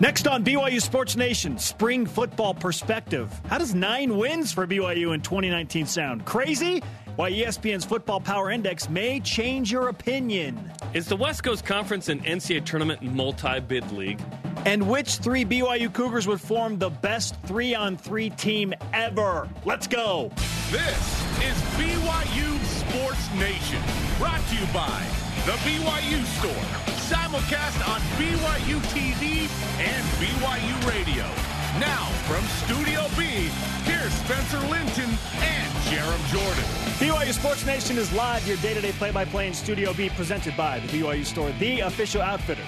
Next on BYU Sports Nation, spring football perspective. How does nine wins for BYU in 2019 sound? Crazy? Why ESPN's Football Power Index may change your opinion. Is the West Coast Conference an NCAA tournament multi bid league? And which three BYU Cougars would form the best three on three team ever? Let's go. This is BYU Sports Nation, brought to you by The BYU Store simulcast on BYU TV and BYU Radio. Now, from Studio B, here's Spencer Linton and Jarom Jordan. BYU Sports Nation is live, your day to day play by play in Studio B, presented by the BYU Store, the official outfitter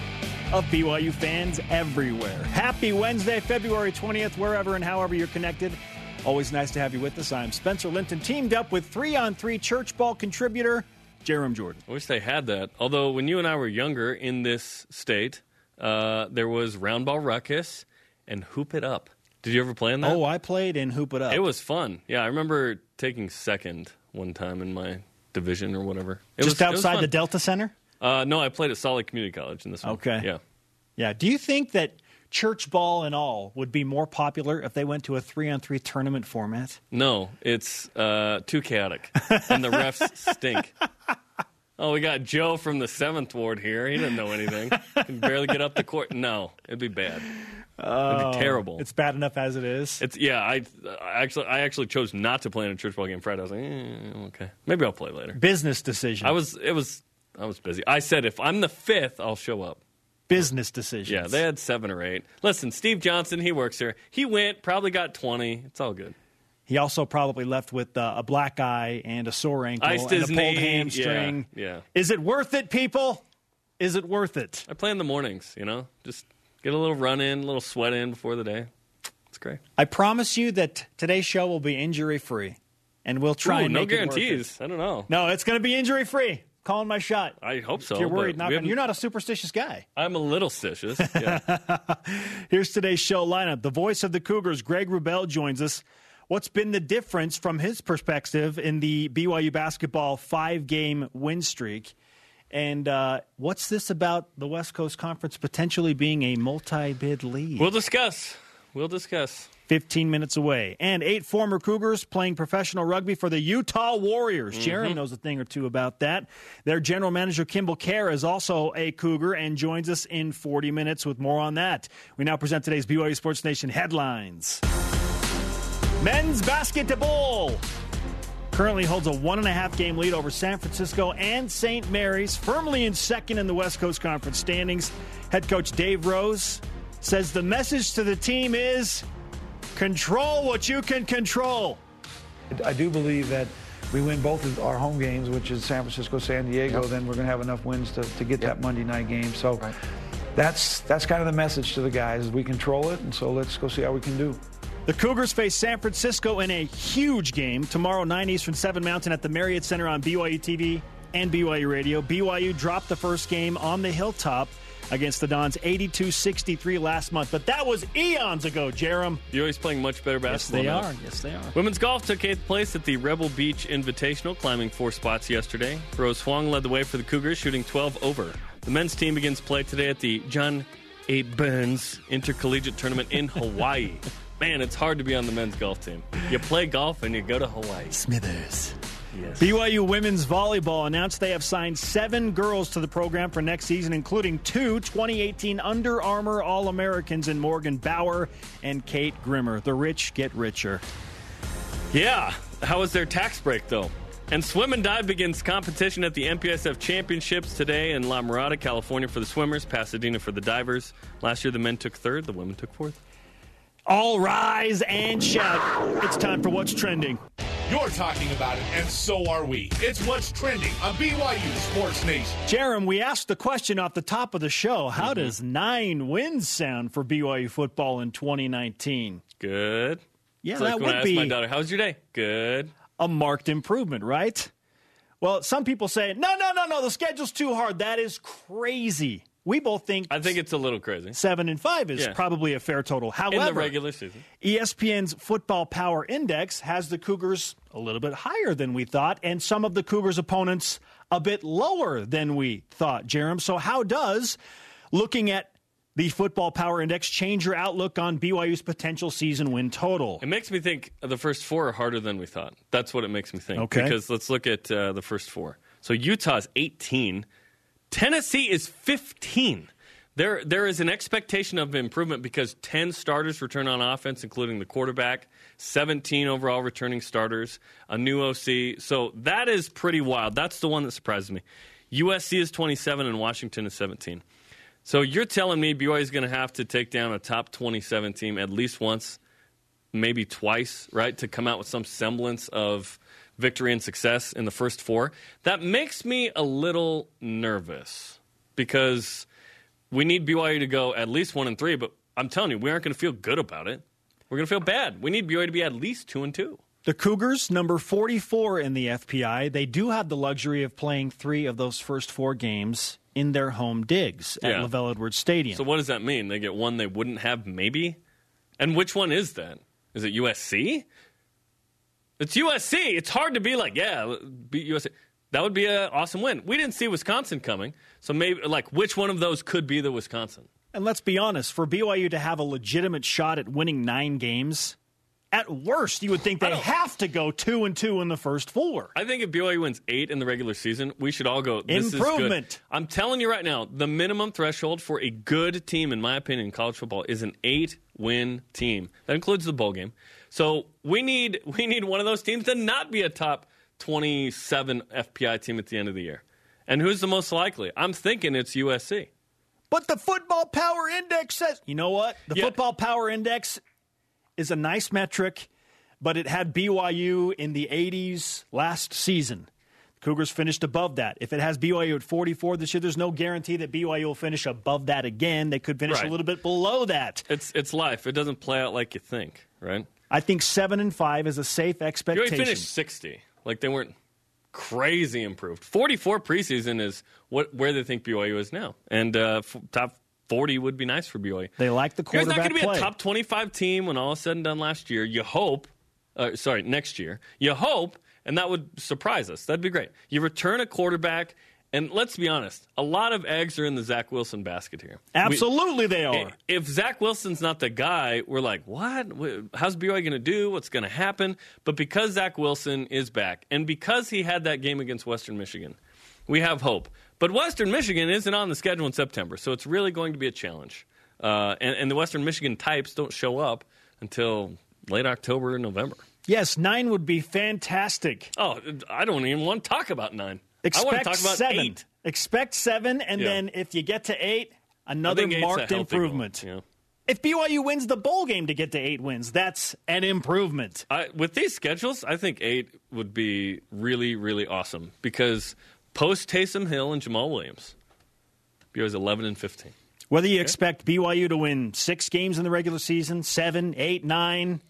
of BYU fans everywhere. Happy Wednesday, February 20th, wherever and however you're connected. Always nice to have you with us. I'm Spencer Linton, teamed up with three on three church ball contributor Jarom Jordan. I wish they had that. Although when you and I were younger in this state, uh, there was round ball ruckus and hoop it up. Did you ever play in that? Oh, I played in hoop it up. It was fun. Yeah, I remember taking second one time in my division or whatever. It Just was, outside the Delta Center. Uh, no, I played at Solid Community College in this one. Okay. Yeah. Yeah. Do you think that church ball and all would be more popular if they went to a three on three tournament format? No, it's uh, too chaotic, and the refs stink. Oh, we got Joe from the seventh ward here. He doesn't know anything. Can barely get up the court. No, it'd be bad. it'd be oh, terrible. It's bad enough as it is. It's yeah. I, I actually I actually chose not to play in a church ball game Friday. I was like, eh, okay, maybe I'll play later. Business decision. I was it was I was busy. I said if I'm the fifth, I'll show up. Business decisions. Yeah, they had seven or eight. Listen, Steve Johnson, he works here. He went, probably got twenty. It's all good. He also probably left with uh, a black eye and a sore ankle Iced and a pulled knee. hamstring. Yeah, yeah. Is it worth it, people? Is it worth it? I play in the mornings, you know? Just get a little run in, a little sweat in before the day. It's great. I promise you that today's show will be injury free. And we'll try Ooh, and no guarantees. I don't know. No, it's going to be injury free. Calling my shot. I hope so. If you're worried, not you're not a superstitious guy. I'm a little stitious. Yeah. Here's today's show lineup. The voice of the Cougars, Greg Wrubell, joins us. What's been the difference from his perspective in the BYU basketball five game win streak? And uh, what's this about the West Coast Conference potentially being a multi bid league? We'll discuss. We'll discuss. 15 minutes away. And eight former Cougars playing professional rugby for the Utah Warriors. mm hmm knows a thing or two about that. Their general manager, Kimball Kjar, is also a Cougar and joins us in 40 minutes with more on that. We now present today's BYU Sports Nation headlines. Men's basketball currently holds a one and a half game lead over San Francisco and St. Mary's, firmly in second in the West Coast Conference standings. Head coach Dave Rose says the message to the team is control what you can control. I do believe that we win both of our home games, which is San Francisco, San Diego, yep. then we're going to have enough wins to, to get yep. that Monday night game. So right. that's that's kind of the message to the guys. We control it, and so let's go see how we can do. The Cougars face San Francisco in a huge game tomorrow, 9 Eastern, 7 Mountain at the Marriott Center on BYU TV and BYU Radio. BYU dropped the first game on the hilltop against the Dons 82 63 last month, but that was eons ago, Jarom. BYU's playing much better basketball. Yes, they now. are. Yes, they are. Women's golf took eighth place at the Rebel Beach Invitational, climbing four spots yesterday. Rose Huang led the way for the Cougars, shooting 12 over. The men's team begins play today at the John A. Burns Intercollegiate Tournament in Hawaii. Man, it's hard to be on the men's golf team. You play golf and you go to Hawaii. Smithers. Yes. BYU women's volleyball announced they have signed seven girls to the program for next season, including two 2018 Under Armour All Americans in Morgan Bauer and Kate Grimmer. The rich get richer. Yeah. How was their tax break, though? And swim and dive begins competition at the MPSF Championships today in La Mirada, California for the swimmers, Pasadena for the divers. Last year, the men took third, the women took fourth. All rise and shout. It's time for What's Trending. You're talking about it, and so are we. It's What's Trending on BYU Sports Nation. Jarom, we asked the question off the top of the show How mm-hmm. does nine wins sound for BYU football in 2019? Good. Yeah, it's that like would I be. my daughter, How's your day? Good. A marked improvement, right? Well, some people say, no, no, no, no, the schedule's too hard. That is crazy. We both think. I think it's a little crazy. Seven and five is yeah. probably a fair total. However, in the regular season, ESPN's Football Power Index has the Cougars a little bit higher than we thought, and some of the Cougars' opponents a bit lower than we thought. Jarom, so how does looking at The Football Power Index change your outlook on BYU's potential season win total. It makes me think the first four are harder than we thought. That's what it makes me think. Okay. Because let's look at uh, the first four. So Utah's 18, Tennessee is 15. There, there is an expectation of improvement because 10 starters return on offense, including the quarterback, 17 overall returning starters, a new OC. So that is pretty wild. That's the one that surprises me. USC is 27 and Washington is 17. So you're telling me BYU is going to have to take down a top 27 team at least once, maybe twice, right, to come out with some semblance of victory and success in the first four? That makes me a little nervous because we need BYU to go at least one and three, but I'm telling you, we aren't going to feel good about it. We're going to feel bad. We need BYU to be at least two and two. The Cougars, number 44 in the FPI, they do have the luxury of playing three of those first four games in their home digs at Yeah. LaVell Edwards Stadium. So what does that mean? They get one they wouldn't have, maybe. And which one is that? Is it USC? It's USC. It's hard to be like, yeah, beat USC. That would be an awesome win. We didn't see Wisconsin coming, so maybe like which one of those could be the Wisconsin? and let's be honest, for BYU to have a legitimate shot at winning nine games, at worst, you would think they have to go two and two in the first four. I think if BYU wins eight in the regular season, we should all go. This Is Improvement. good. I'm telling you right now, the minimum threshold for a good team, in my opinion, in college football is an eight-win team. That includes the bowl game. So we need we need one of those teams to not be a top 27 FPI team at the end of the year. And who's the most likely? I'm thinking it's USC. But the Football Power Index says, you know what? The Yeah. Football Power Index is a nice metric, but it had BYU in the 80s last season. The Cougars finished above that. If it has BYU at 44 this year, there's no guarantee that BYU will finish above that again. They could finish Right. a little bit below that. It's it's life. It doesn't play out like you think, right? I think 7 and 5 is a safe expectation. finished 60. Like they weren't crazy improved. 44 preseason is what where they think BYU is now, and uh, f- top 40 would be nice for BYU. They like the BYU's not going to be a top 25 team when all is said and done last year. You hope, uh, sorry, next year. You hope, and that would surprise us. That'd be great. You return a quarterback, and let's be honest, a lot of eggs are in the Zach Wilson basket here. We- Absolutely, they are. if Zach Wilson's not the guy, we're like, what? How's BYU going to do? What's going to happen? But because Zach Wilson is back, and because he had that game against Western Michigan, we have hope. But Western Michigan isn't on the schedule in September, so it's really going to be a challenge. Uh, and, and the Western Michigan types don't show up until late October or November. yes, 9 would be fantastic. Oh, I don't even want to talk about nine. I want to Expect talk about 7. eight. Expect 7 and Yeah. then if you get to 8, another think eight's a marked improvement. If BYU wins the bowl game to get to eight wins, that's an improvement. I, with these schedules, I think eight would be really, really awesome because post Taysom Hill and Jamaal Williams, BYU's 11 and 15. Whether you expect BYU to win six games in the regular season, seven, eight, nine,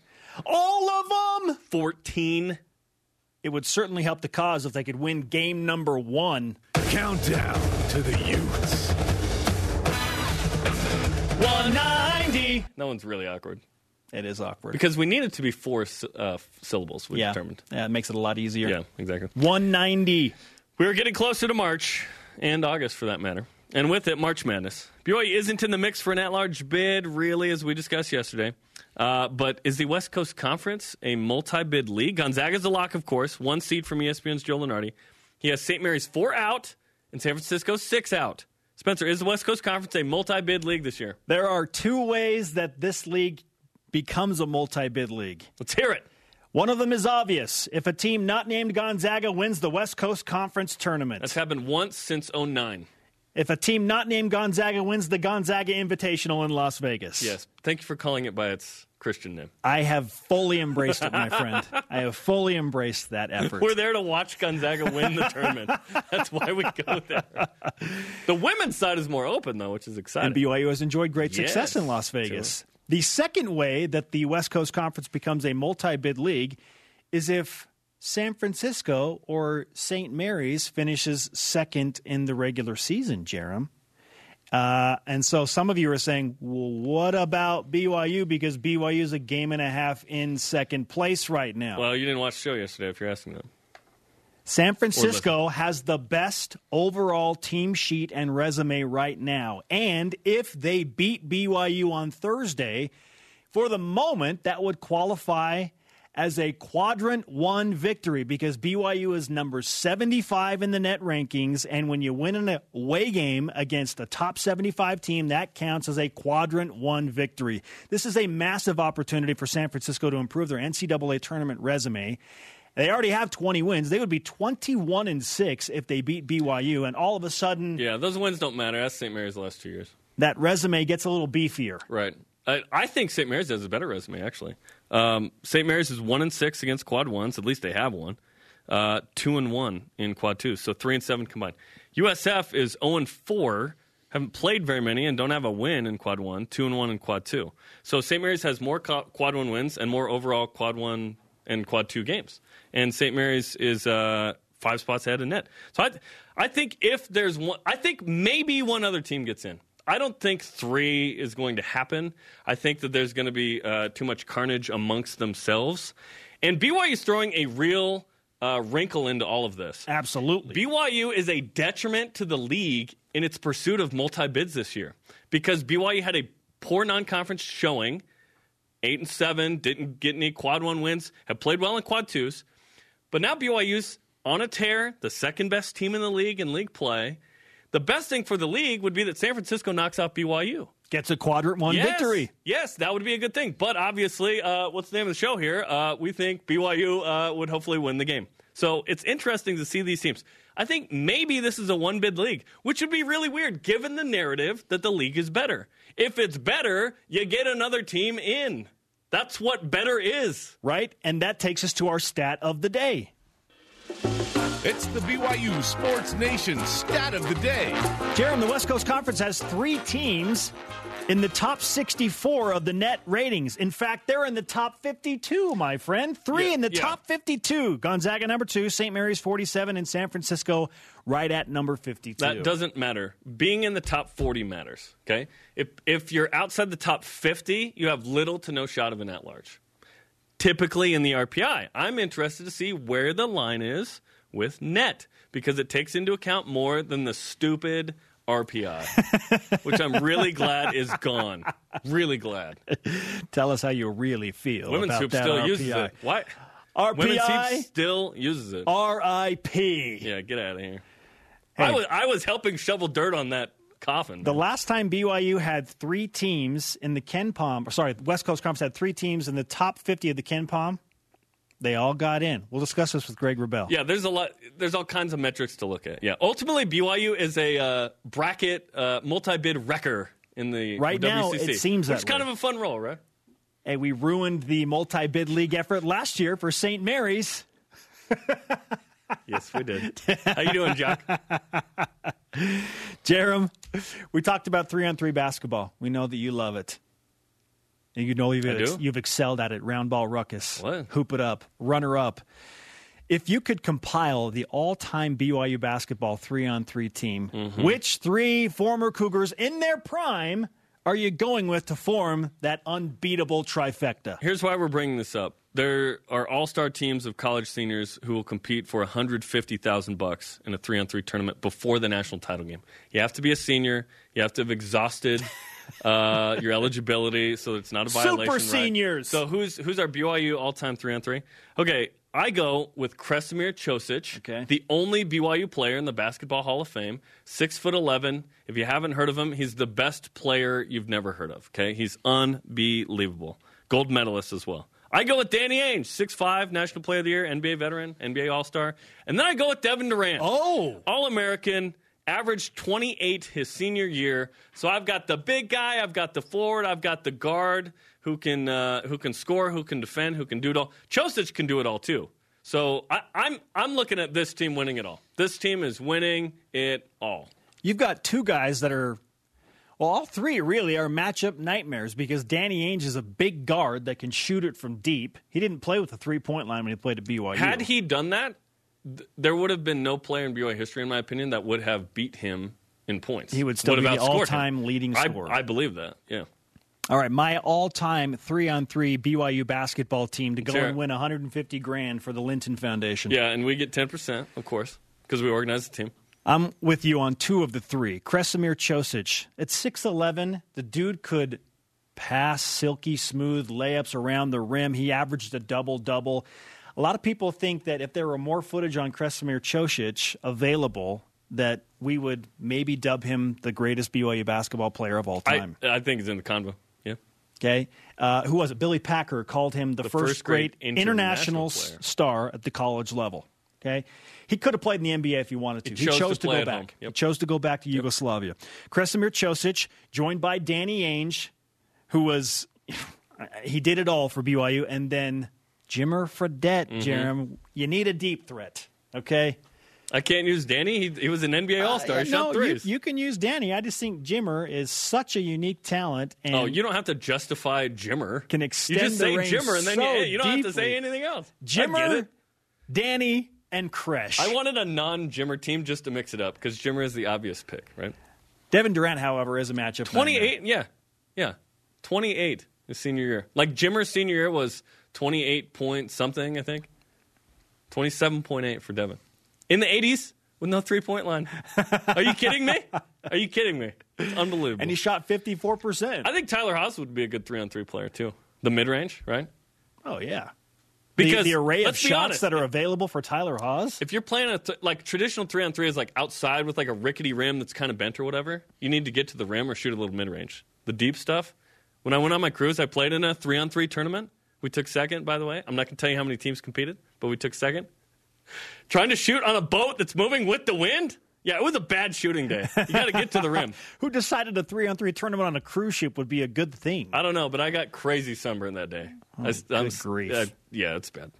all of them, 14. It would certainly help the cause if they could win game number one. Countdown to the Utes. 190. That one's really awkward It is awkward. because we need it to be four uh, syllables, we yeah. determined. yeah, it makes it a lot easier. Yeah, exactly. 190. We're getting closer to March and August for that matter. And with it, March Madness. BYU isn't in the mix for an at large bid, really, as we discussed yesterday. Uh, but is the West Coast Conference a multi bid league? Gonzaga's a lock, of course. One seed from ESPN's Joe Lunardi. He has St. Mary's four out and San Francisco six out. Spencer, is the West Coast Conference a multi bid league this year? There are two ways that this league becomes a multi bid league. Let's hear it. One of them is obvious. If a team not named Gonzaga wins the West Coast Conference tournament, That's happened once since 09. If a team not named Gonzaga wins the Gonzaga Invitational in Las Vegas. Yes. Thank you for calling it by its Christian name. I have fully embraced it, my friend. I have fully embraced that effort. We're there to watch Gonzaga win the tournament. That's why we go there. The women's side is more open, though, which is exciting. and BYU has enjoyed great success Yes, in Las Vegas. The second way that the West Coast Conference becomes a multi bid league is if San Francisco or St. Mary's finishes second in the regular season, Jarom. Uh, and so some of you are saying, well, what about BYU? Because BYU is a game and a half in second place right now. well, you didn't watch the show yesterday if you're asking that. San Francisco has the best overall team sheet and resume right now. And if they beat BYU on Thursday, for the moment, that would qualify as a quadrant one victory because BYU is number 75 in the net rankings. And when you win an away game against a top 75 team, that counts as a quadrant one victory. This is a massive opportunity for San Francisco to improve their NCAA tournament resume. They already have 20 wins. They would be 21 and 6 if they beat BYU. And all of a sudden. Yeah, those wins don't matter. That's St. Mary's the last two years. That resume gets a little beefier. Right. I, I think St. Mary's has a better resume, actually. Um, St. Mary's is 1 and 6 against quad ones. At least they have one. Uh, 2 and 1 in quad two, So 3 and 7 combined. USF is 0 and 4 haven't played very many and don't have a win in quad one, two and one in quad two. So St. Mary's has more quad one wins and more overall quad one and quad two games and St. Mary's is uh, five spots ahead of net. So I, I think if there's one, I think maybe one other team gets in. I don't think three is going to happen. I think that there's going to be uh, too much carnage amongst themselves, and BYU is throwing a real uh, wrinkle into all of this. Absolutely, BYU is a detriment to the league in its pursuit of multi bids this year because BYU had a poor non-conference showing eight and seven, didn't get any quad one wins, have played well in quad twos. But now BYU's on a tear, the second best team in the league in league play. The best thing for the league would be that San Francisco knocks out BYU. Gets a quadrant one yes, victory. Yes, that would be a good thing. But obviously, uh, what's the name of the show here? Uh, we think BYU uh, would hopefully win the game. So it's interesting to see these teams. I think maybe this is a one bid league, which would be really weird given the narrative that the league is better. If it's better, you get another team in. That's what better is. Right? And that takes us to our stat of the day. It's the BYU Sports Nation stat of the day. Jarom, the West Coast Conference has three teams in the top 64 of the net ratings. In fact, they're in the top 52, my friend. Three yeah, in the yeah. top 52. Gonzaga number two, St. Mary's 47, and San Francisco right at number 52. That doesn't matter. Being in the top 40 matters, okay? If, if you're outside the top 50, you have little to no shot of an at large. Typically in the RPI, I'm interested to see where the line is with net because it takes into account more than the stupid RPI, which I'm really glad is gone. Really glad. Tell us how you really feel. Women's about Hoop that still RPI. uses it. Women's RPI, Hoop still uses it. R.I.P. Yeah, get out of here. Hey. I was I was helping shovel dirt on that coffin. The man. last time BYU had three teams in the KenPom, or sorry, West Coast Conference had three teams in the top 50 of the KenPom, they all got in. We'll discuss this with Greg Wrubell. Yeah, there's a lot. There's all kinds of metrics to look at. Yeah, ultimately BYU is a uh, bracket uh, multi-bid wrecker in the Right WCC, now, it seems that kind way. of a fun role, right? Hey, we ruined the multi bid league effort last year for St. Mary's. Yes, we did. How you doing, Jack? Jarom, we talked about three on three basketball. We know that you love it. And you know you've, ex- you've excelled at it. Round ball ruckus. What? Hoop it up. Runner up. If you could compile the all time BYU basketball three on three team, Mm-hmm. which three former Cougars in their prime are you going with to form that unbeatable trifecta? Here's why we're bringing this up. There are all-star teams of college seniors who will compete for 150,000 bucks in a three-on-three tournament before the national title game. You have to be a senior. You have to have exhausted uh, your eligibility, so it's not a Super violation. right? seniors. So who's who's our BYU all-time three-on-three? Okay, I go with Kresimir Cosic, Okay. the only BYU player in the Basketball Hall of Fame, six foot eleven. If you haven't heard of him, he's the best player you've never heard of. Okay, he's unbelievable, gold medalist as well. I go with Danny Ainge, six five, National Player of the Year, NBA veteran, NBA All Star, and then I go with Devin Durrant. Oh. All American, averaged 28 his senior year. So I've got the big guy, I've got the forward, I've got the guard who can uh, who can score, who can defend, who can do it all. Cosic can do it all too. So I, I'm I'm looking at this team winning it all. This team is winning it all. You've got two guys that are, well, all three really are matchup nightmares because Danny Ainge is a big guard that can shoot it from deep. He didn't play with a three point line when he played at BYU. Had he done that, th- there would have been no player in BYU history, in my opinion, that would have beat him in points. He would still have be the all-time leading scorer. I, believe that. Yeah. All right, my all-time three-on-three BYU basketball team to go Sure. and win 150 grand for the Linton Foundation. Yeah, and we get 10%, of course, because we organize the team. I'm with you on two of the three. Kresimir Cosic at 6'11, the dude could pass silky smooth layups around the rim. He averaged a double double. A lot of people think that if there were more footage on Kresimir Cosic available, that we would maybe dub him the greatest BYU basketball player of all time. I think it's in the convo. Yeah. Okay. Uh, who was it? Billy Packer called him the, The first, first great great international international star at the college level. Okay. He could have played in the NBA if he wanted to. He chose to play go back. Yep. He chose to go back to Yugoslavia. Kresimir Cosic, joined by Danny Ainge, who was he did it all for BYU, and then Jimmer Fredette. Mm-hmm. Jarom, you need a deep threat. Okay. I can't use Danny. He, he was an NBA All Star. Uh, he no, shot you, you can use Danny. I just think Jimmer is such a unique talent. And oh, you don't have to justify Jimmer. Can extend you just say Jimmer, and then so you, you don't have to say anything else. Jimmer. Danny, and Kresh. I wanted a non-Jimmer team just to mix it up because Jimmer is the obvious pick, right? Devin Durrant, however, is a matchup. Twenty-eight, yeah, yeah, twenty-eight his senior year. Like Jimmer's senior year was twenty-eight point something, I think. Twenty-seven point eight for Devin in the eighties with no three-point line. Are you kidding me? Are you kidding me? It's unbelievable. And he shot 54%. I think Tyler Haws would be a good three-on-three player too. The mid-range, right? oh, yeah. Because the, the array of be shots honest, that are available for Tyler Haws. If you're playing a th- like traditional three on three is like outside with like a rickety rim that's kind of bent or whatever, you need to get to the rim or shoot a little mid range. The deep stuff. When I went on my cruise, I played in a three on three tournament. We took second, by the way. I'm not going to tell you how many teams competed, but we took second. Trying to shoot on a boat that's moving with the wind. Yeah, it was a bad shooting day. You got to get to the rim. Who decided a three on three tournament on a cruise ship would be a good thing? I don't know, but I got crazy sunburn that day. I, Oh, good grief. uh, yeah, it's bad.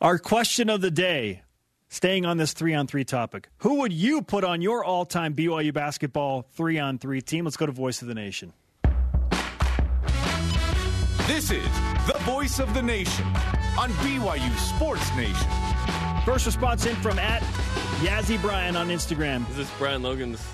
Our question of the day, staying on this three on three topic. Who would you put on your all time BYU basketball three on three team? Let's go to Voice of the Nation. This is the voice of the nation on BYU Sports Nation. First response in from at Yazzie Bryan on Instagram. Is this Brian Logan's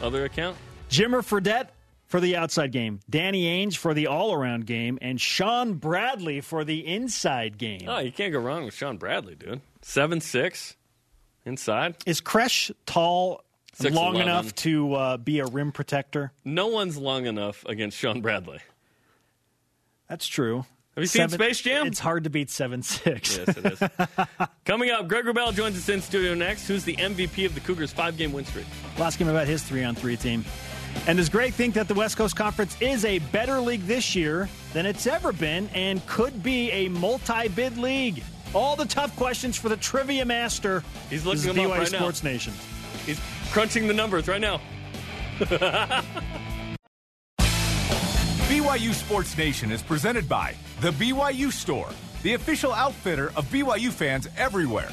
other account? Jimmer Fredette for the outside game, Danny Ainge for the all around game, and Shawn Bradley for the inside game. Oh, you can't go wrong with Shawn Bradley, dude. Seven six, inside. Is Kresh tall 6'11". long enough to uh, be a rim protector? No one's long enough against Shawn Bradley. That's true. Have you seen Space Jam? It's hard to beat seven six. Yes, it is. Coming up, Greg Wrubell joins us in studio next. Who's the MVP of the Cougars' five-game win streak? We'll ask him about his three on three team. And does Greg think that the West Coast Conference is a better league this year than it's ever been and could be a multi bid league? All the tough questions for the trivia master. He's This looking is them up BYU right now. Sports Nation. He's crunching the numbers right now. BYU Sports Nation is presented by The BYU Store, the official outfitter of BYU fans everywhere.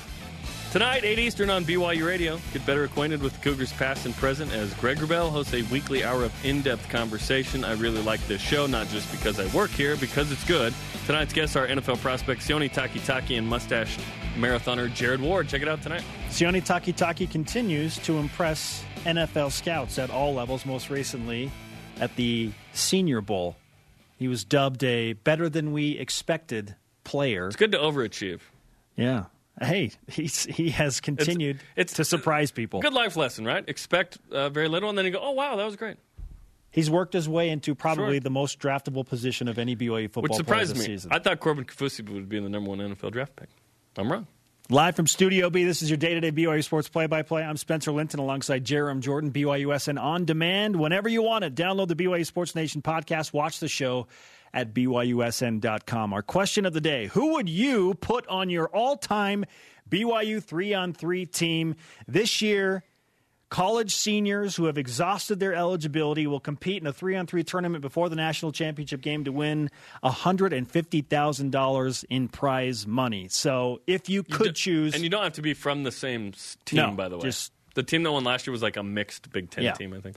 Tonight, 8 Eastern on BYU Radio. Get better acquainted with the Cougars' past and present as Greg Wrubell hosts a weekly hour of in-depth conversation. I really like this show, not just because I work here, because it's good. Tonight's guests are NFL prospects Sione Takitaki and mustache marathoner Jared Ward. Check it out tonight. Sione Takitaki continues to impress NFL scouts at all levels, most recently at the Senior Bowl. He was dubbed a better than we expected player. It's good to overachieve. Yeah. Hey, he's, he has continued it's- to surprise people. Good life lesson, right? Expect uh, very little, and then you go, oh, wow, that was great. He's worked his way into probably Sure. the most draftable position of any BYU football Which player surprised this me. season. I thought Corbin Kaufusi would be in the number one NFL draft pick. I'm wrong. Live from Studio B, this is your day-to-day BYU Sports play-by-play. I'm Spencer Linton alongside Jarom Jordan, BYUSN on demand whenever you want it. Download the BYU Sports Nation podcast. Watch the show at BYUSN.com. Our question of the day, who would you put on your all-time BYU three-on-three team this year? College seniors who have exhausted their eligibility will compete in a three on three tournament before the national championship game to win $150,000 in prize money. So if you could d- choose. And you don't have to be from the same team, No, by the way. just- the team that won last year was like a mixed Big Ten Yeah. team, I think.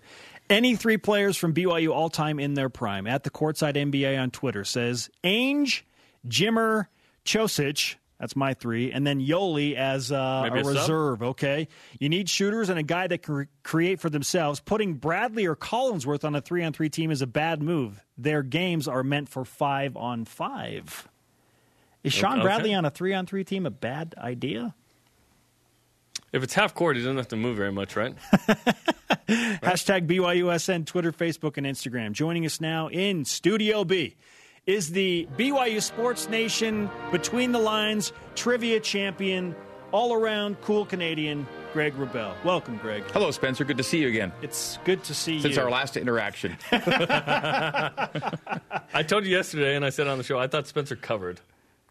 Any three players from BYU all time in their prime at the Courtside NBA on Twitter says Ainge, Jimmer, Cosic, That's my three. And then Yoeli as uh, a, a reserve, okay? You need shooters and a guy that can re- create for themselves. Putting Bradley or Collinsworth on a three on three team is a bad move. Their games are meant for five on five. Is Shawn Okay. Bradley on a three on three team a bad idea? If it's half court, he doesn't have to move very much, right? Hashtag BYUSN, Twitter, Facebook, and Instagram. Joining us now in Studio B is the BYU Sports Nation Between the Lines trivia champion, all around cool Canadian, Greg Wrubell. Welcome, Greg. Hello, Spencer. Good to see you again. It's good to see Since you. Since our last interaction. I told you yesterday, and I said on the show, I thought Spencer covered.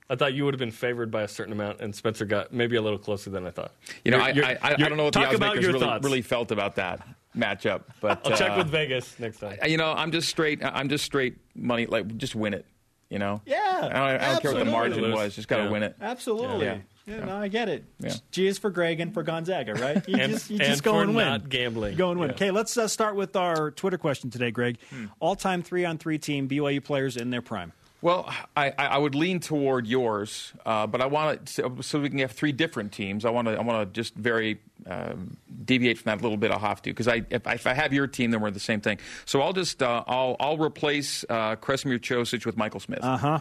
I thought you would have been favored by a certain amount, and Spencer got maybe a little closer than I thought. You know, You're- I, you're- I, I, I you're- don't know what the odds about makers your really, really felt about that matchup, but I'll check uh, with Vegas next time. You know, I'm just straight. I'm just straight money. Like, just win it. You know. Yeah, I don't, I don't care what the margin was. Just got to Yeah. win it. Absolutely. Yeah. Yeah, no, I get it. Yeah. G is for Greg and for Gonzaga, right? You And- just, you and just go for and win. not gambling. Go and win. Yeah. Okay, let's uh, start with our Twitter question today, Greg. Hmm. All time three on three team BYU players in their prime. Well, I, I I would lean toward yours, uh, but I want to so, so we can have three different teams. I want to I want to just very um, deviate from that a little bit. I'll have to because I if, I if I have your team, then we're the same thing. So I'll just uh, I'll I'll replace uh, Kresimir Cosic with Michael Smith. Uh Uh-huh.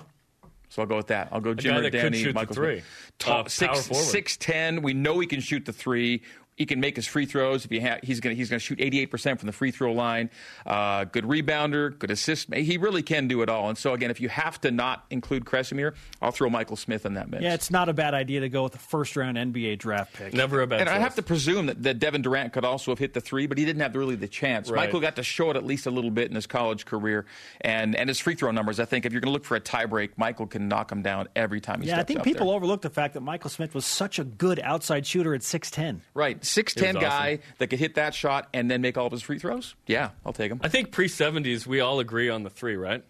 So I'll go with that. I'll go Jim guy or could Danny, shoot the Michael three. Smith. Tall, Uh, six six ten. We know he can shoot the three. He can make his free throws. If he ha- he's going he's going to shoot 88 percent from the free throw line. Uh, good rebounder, good assist. He really can do it all. And so again, if you have to not include Kresimir, I'll throw Michael Smith in that mix. Yeah, it's not a bad idea to go with the first round NBA draft pick. Never a bad and I have to presume that, that Devin Durrant could also have hit the three, but he didn't have really the chance. Right. Michael got to show it at least a little bit in his college career, and and his free throw numbers. I think if you're going to look for a tiebreak, Michael can knock him down every time he Yeah, I think out people there. overlook the fact that Michael Smith was such a good outside shooter at 6'10. Right, six ten He was guy that could hit that shot and then make all of his free throws. Yeah, I'll take him. I think pre seventies we all agree on the three, right?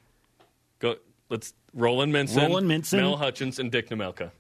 Go. Let's Roland Minson, Roland Minson. Mel Hutchins, and Dick Nemelka.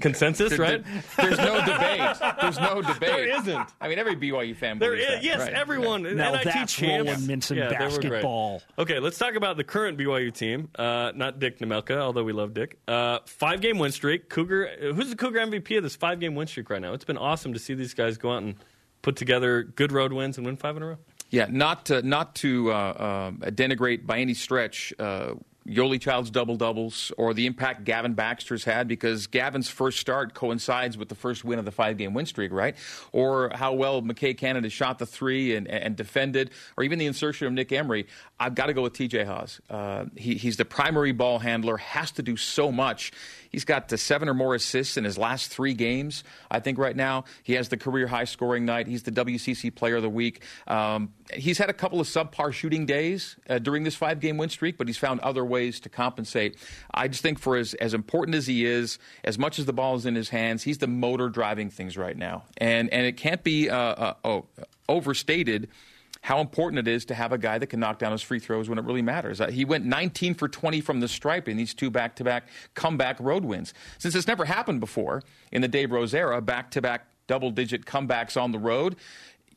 Consensus, right? There's no debate. There's no debate. There isn't. I mean, every BYU fan There believes that. yes, Right, everyone. Now NIT that's champs. Roland Minson Yeah, they were great. basketball. Okay, let's talk about the current BYU team. Uh, not Dick Nemelka, although we love Dick. Uh, five game win streak. Cougar. uh, Who's the Cougar MVP of this five game win streak right now? It's been awesome to see these guys go out and put together good road wins and win five in a row. Yeah, not to, not to uh, um denigrate by any stretch uh, Yoeli Child's double doubles or the impact Gavin Baxter's had because Gavin's first start coincides with the first win of the five game win streak, right? Or how well McKay Cannon shot the three and, and defended, or even the insertion of Nick Emery. I've got to go with TJ Haws. Uh, he, he's the primary ball handler, has to do so much. He's got seven or more assists in his last three games, I think, right now. He has the career high scoring night. He's the WCC Player of the Week. Um, he's had a couple of subpar shooting days uh, during this five game win streak, but he's found other ways to compensate. I just think, for as, as important as he is, as much as the ball is in his hands, he's the motor driving things right now. And, and it can't be uh, uh, oh, overstated how important it is to have a guy that can knock down his free throws when it really matters. Uh, he went 19 for 20 from the stripe in these two back to back comeback road wins. Since it's never happened before in the Dave Rose era, back to back double digit comebacks on the road.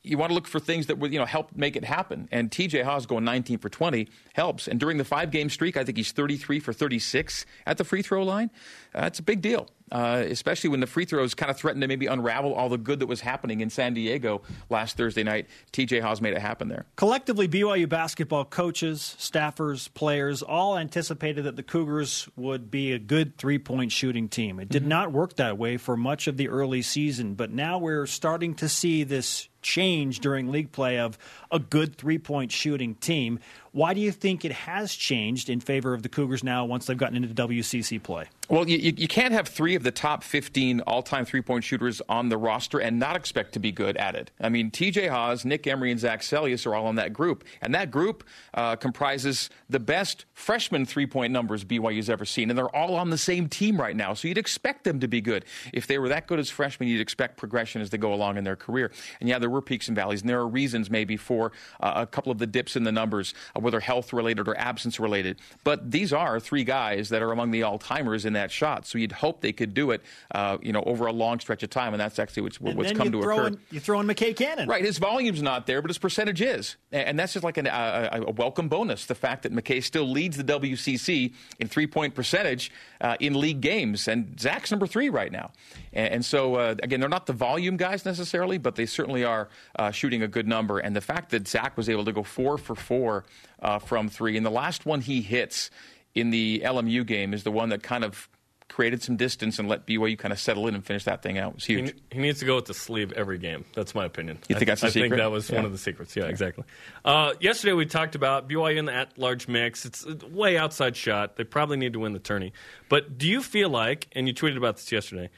You want to look for things that would, you know, help make it happen. And TJ Haws going 19 for 20 helps. And during the five game streak, I think he's 33 for 36 at the free throw line. Uh, a big deal, uh, especially when the free throws kind of threatened to maybe unravel all the good that was happening in San Diego last Thursday night. TJ Haws made it happen there. Collectively, BYU basketball coaches, staffers, players all anticipated that the Cougars would be a good three point shooting team. It did not work that way for much of the early season, but now we're starting to see this change during league play of a good three point shooting team. Why do you think it has changed in favor of the Cougars now once they've gotten into WCC play? Well, you, you can't have three of the top 15 all time three point shooters on the roster and not expect to be good at it. I mean, TJ Haws, Nick Emery, and Zach Seljaas are all in that group. And that group uh, comprises the best freshman three point numbers BYU's ever seen. And they're all on the same team right now. So you'd expect them to be good. If they were that good as freshmen, you'd expect progression as they go along in their career. And yeah, there were peaks and valleys, and there are reasons maybe for uh, a couple of the dips in the numbers. Uh, whether health related or absence related. But these are three guys that are among the all timers in that shot. So you'd hope they could do it, uh, you know, over a long stretch of time, and that's actually what's, And what's come to occur. in, you throw in McKay Cannon. Right, his volume's not there, but his percentage is, and that's just like an, uh, a welcome bonus. The fact that McKay still leads the WCC in three-point percentage uh, in league games, and Zach's number three right now. And, and so, uh, again, they're not the volume guys necessarily, but they certainly are uh, shooting a good number. And the fact that Zach was able to go four for four uh, from three, and the last one he hits in the LMU game is the one that kind of created some distance and let BYU kind of settle in and finish that thing out. It was He, huge. he needs to go with the sleeve every game. That's my opinion. You think I, that's the I think that was one of the secrets. Yeah, exactly. Uh, yesterday we talked about BYU in the at-large mix. It's a way outside shot. They probably need to win the tourney. But do you feel like, and you tweeted about this yesterday,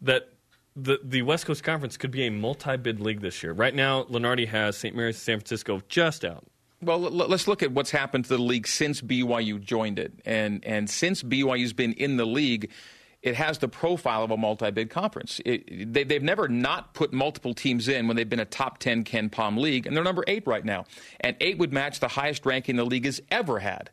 that the the West Coast Conference could be a multi-bid league this year? Right now, Lunardi has St. Mary's San Francisco just out. Well, let's look at what's happened to the league since BYU joined it, and and since BYU's been in the league. It has the profile of a multi-bid conference. It, they, they've never not put multiple teams in when they've been a top 10 KenPom league, and they're number eight right now. And eight would match the highest ranking the league has ever had.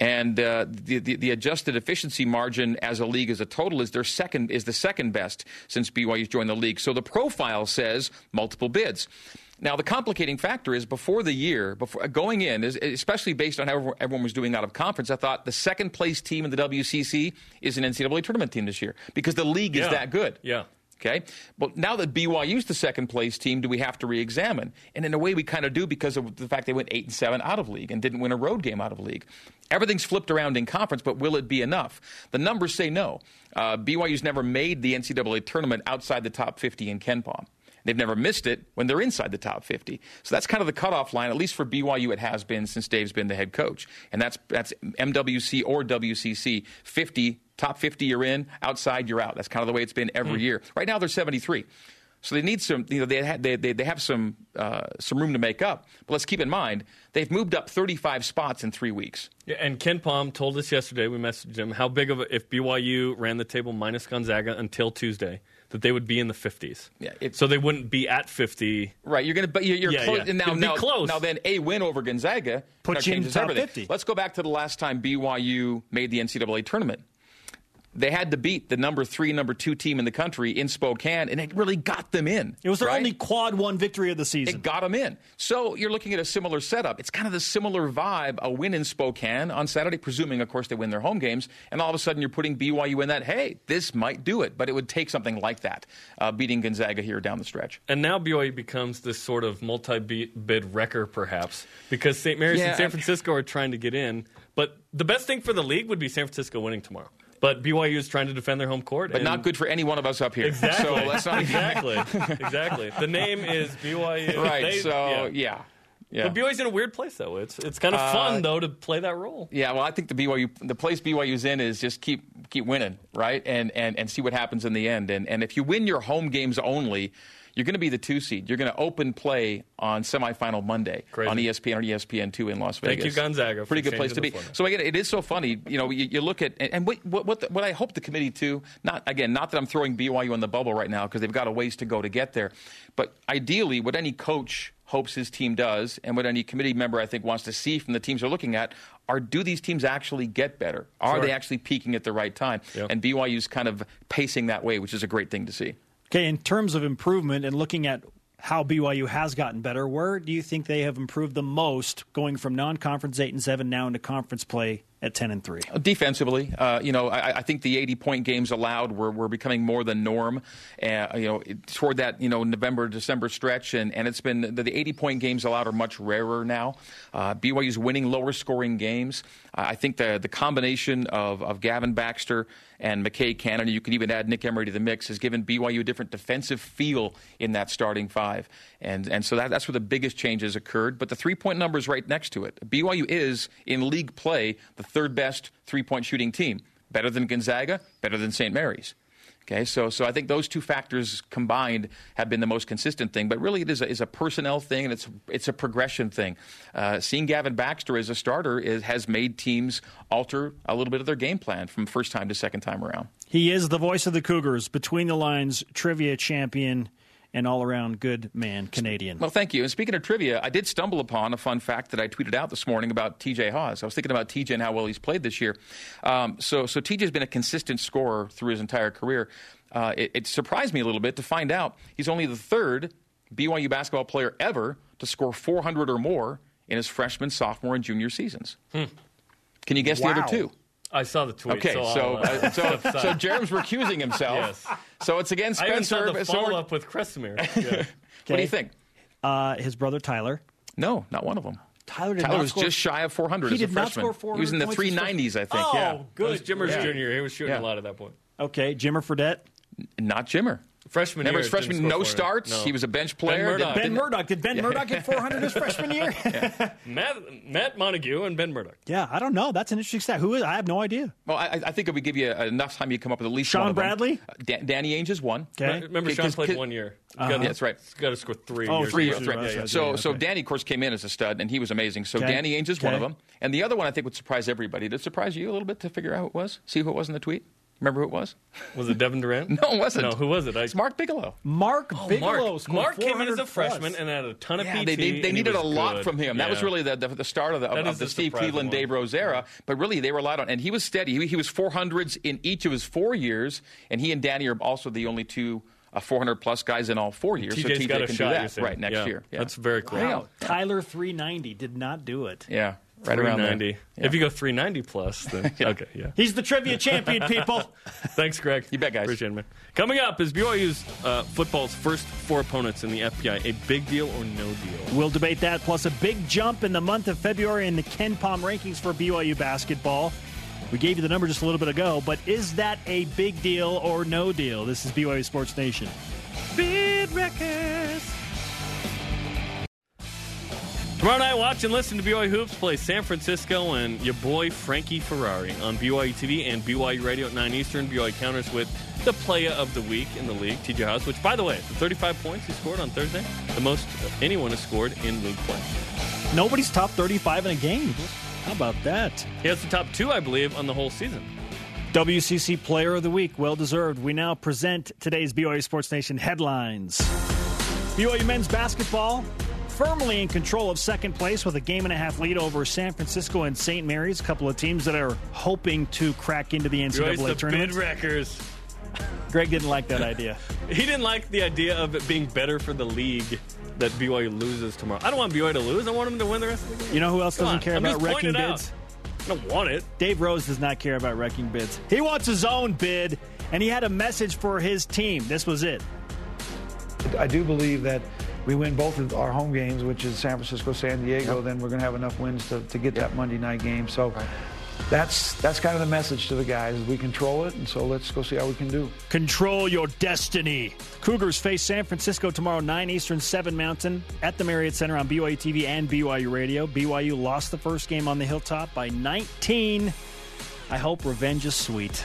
And uh, the, the the adjusted efficiency margin as a league as a total is their second is the second best since BYU's joined the league. So the profile says multiple bids. Now the complicating factor is before the year, before going in, is, especially based on how everyone was doing out of conference. I thought the second place team in the WCC is an NCAA tournament team this year because the league is Yeah. that good. Yeah. Okay. But now that BYU's the second place team, do we have to re-examine? And in a way, we kind of do because of the fact they went eight and seven out of league and didn't win a road game out of league. Everything's flipped around in conference, but will it be enough? The numbers say no. Uh, BYU's never made the NCAA tournament outside the top 50 in KenPom. They've never missed it when they're inside the top 50. So that's kind of the cutoff line, at least for BYU, it has been since Dave's been the head coach. And that's, that's MWC or WCC 50, top 50 you're in, outside you're out. That's kind of the way it's been every year. Right now they're 73. So they need some, you know, they, ha- they, they, they have some, uh, some room to make up. But let's keep in mind, they've moved up 35 spots in three weeks. Yeah, and KenPom told us yesterday, we messaged him, how big of a, if BYU ran the table minus Gonzaga until Tuesday, that they would be in the 50s. Yeah, it- so they wouldn't be at 50. Right, you're going to, but you're, you're Yeah, close. yeah. Now, It'd be now, close. now, then a win over Gonzaga Puts now you in the changes top everything. 50. Let's go back to the last time BYU made the NCAA tournament. They had to beat the number three, number two team in the country in Spokane, and it really got them in. It was their right? only quad one victory of the season. It got them in. So you're looking at a similar setup. It's kind of the similar vibe. A win in Spokane on Saturday, presuming, of course, they win their home games, and all of a sudden you're putting BYU in that. Hey, this might do it, but it would take something like that, uh, beating Gonzaga here down the stretch. And now BYU becomes this sort of multi-bid wrecker, perhaps, because St. Mary's Yeah, and San Francisco are trying to get in. But the best thing for the league would be San Francisco winning tomorrow. But BYU is trying to defend their home court. But not good for any one of us up here. Exactly. So let's not exactly. exactly. The name is BYU. Right. They- so yeah. yeah. Yeah. But BYU's in a weird place, though. It's it's kind of uh, fun, though, to play that role. Yeah, well, I think the BYU, the place BYU's in is just keep keep winning, right, and and and see what happens in the end. And and if you win your home games only, you're going to be the two seed. You're going to open play on semifinal Monday Crazy. on ESPN or ESPN two in Las Vegas. Thank you, Gonzaga, Pretty good place to be. format. So again, it is so funny. You know, you, you look at and, what what what, the, what I hope the committee too. Not again, not that I'm throwing BYU on the bubble right now because they've got a ways to go to get there. But ideally, what any coach hopes his team does, and what any committee member I think wants to see from the teams they're looking at, are do these teams actually get better? Are Sure. they actually peaking at the right time? Yep. And BYU's kind of pacing that way, which is a great thing to see. Okay, in terms of improvement and looking at how BYU has gotten better, where do you think they have improved the most, going from non-conference eight and seven now into conference play at ten and three? Defensively, uh, you know, I, I think the 80 point games allowed were, were becoming more the norm, uh, you know, toward that, you know, November, December stretch. And, and it's been the, the 80 point games allowed are much rarer now. Uh, BYU's winning lower scoring games. I think the, the combination of, of Gavin Baxter and McKay Cannon, you can even add Nick Emery to the mix, has given BYU a different defensive feel in that starting five. And, and so that, that's where the biggest changes occurred. But the three point number is right next to it. BYU is, in league play, the third best three point shooting team. Better than Gonzaga, better than St. Mary's. Okay, so so I think those two factors combined have been the most consistent thing, but really it is a, is a personnel thing and it's it's a progression thing. Uh, seeing Gavin Baxter as a starter is, has made teams alter a little bit of their game plan from first time to second time around. He is the voice of the Cougars, between the lines trivia champion and all around good man Canadian. Well, thank you. And speaking of trivia, I did stumble upon a fun fact that I tweeted out this morning about TJ Haws. I was thinking about TJ and how well he's played this year. Um, so, so TJ's been a consistent scorer through his entire career. Uh, it, it surprised me a little bit to find out he's only the third BYU basketball player ever to score 400 or more in his freshman, sophomore, and junior seasons. Can you guess the other two? I saw the tweet. Okay, so, so I'll, uh, uh, so so Jarom's recusing himself. Yes. So it's against I even Spencer. saw the follow up with Kresimir. Yeah. What do you think? Uh, his brother Tyler. No, not one of them. Tyler did Tyler not was score- just shy of 400 He as a did not freshman. score 400 he was in the points his 390s, I think. Oh, yeah. It good. was Jimmer's Yeah. junior. He was shooting Yeah. a lot at that point. Okay, Jimmer Fredette. Not Jimmer. Freshman Remember year, his freshman no 400. starts? No. He was a bench player. Murdoch. Ben Didn't- Murdoch. Did Ben Murdoch get 400 his freshman year? Matt, Matt Montague and Ben Murdoch. yeah, I don't know. That's an interesting stat. Who is? I have no idea. Well, I, I think if we give you enough time, you come up with at least Shawn one of. Bradley? Da- Danny Ainge is one. Okay. Remember, Okay, Shawn 'cause- played 'cause- one year. Uh-huh. Got That's right. Got to score three. Oh, years three later. That's right. Right, right, So, right, so. Danny, of course, came in as a stud, and he was amazing. So Okay. Danny Ainge is one of them, and the other one I think would surprise everybody. Did it surprise you a little bit to figure out who it was? See who it was in the tweet? Remember who it was? Was it Devin Durrant? No, it wasn't. No, who was it? I, It's Mark Bigelow. Mark Bigelow Mark. Mark came in as a freshman plus. and had a ton of Yeah, PT. they, they, they needed a was lot good. from him. That was really the, the, the start of the, That of the the Steve Cleveland, one. Dave Rose era. But really, they relied on, and he was steady. He, he was 400s in each of his four years, and he and Danny are also the only two uh, 400 plus guys in all four years. so TJ's TJ got a can shot do that right next Yeah. year. Yeah. That's very cool. Wow. Tyler 390 did not do it. Yeah, right around there. 390. Yeah. If you go 390 plus, then okay, yeah. He's the trivia champion, people. Thanks, Greg. You bet, guys. Appreciate it, man. Coming up is BYU's uh, football's first four opponents in the FPI. A big deal or no deal? We'll debate that, plus a big jump in the month of February in the KenPom rankings for BYU basketball. We gave you the number just a little bit ago, but is that a big deal or no deal? This is BYU Sports Nation. Bid Records. Tomorrow night, watch and listen to BYU Hoops play San Francisco and your boy Frankie Ferrari on BYU TV and BYU Radio at 9 Eastern. BYU counters with the player of the week in the league, TJ Haws, which, by the way, the 35 points he scored on Thursday, the most anyone has scored in league play. Nobody's top 35 in a game. How about that? He has the top two, I believe, on the whole season. WCC Player of the Week, well deserved. We now present today's BYU Sports Nation headlines. BYU men's basketball firmly in control of second place with a game and a half lead over San Francisco and St. Mary's, a couple of teams that are hoping to crack into the BYU's NCAA the tournament. bid wreckers. Greg didn't like that idea. He didn't like the idea of it being better for the league that BYU loses tomorrow. I don't want BYU to lose. I want them to win the rest of the game. You know who else Come doesn't on, care I'm about wrecking bids? I don't want it. Dave Rose does not care about wrecking bids. He wants his own bid, and he had a message for his team. This was it. I do believe that we win both of our home games, which is San Francisco, San Diego, then we're going to have enough wins to, to get that Monday night game. So that's that's kind of the message to the guys. We control it, and so let's go see how we can do. Control your destiny. Cougars face San Francisco tomorrow, 9 Eastern, 7 Mountain, at the Marriott Center on BYU TV and BYU Radio. BYU lost the first game on the Hilltop by 19. I hope revenge is sweet.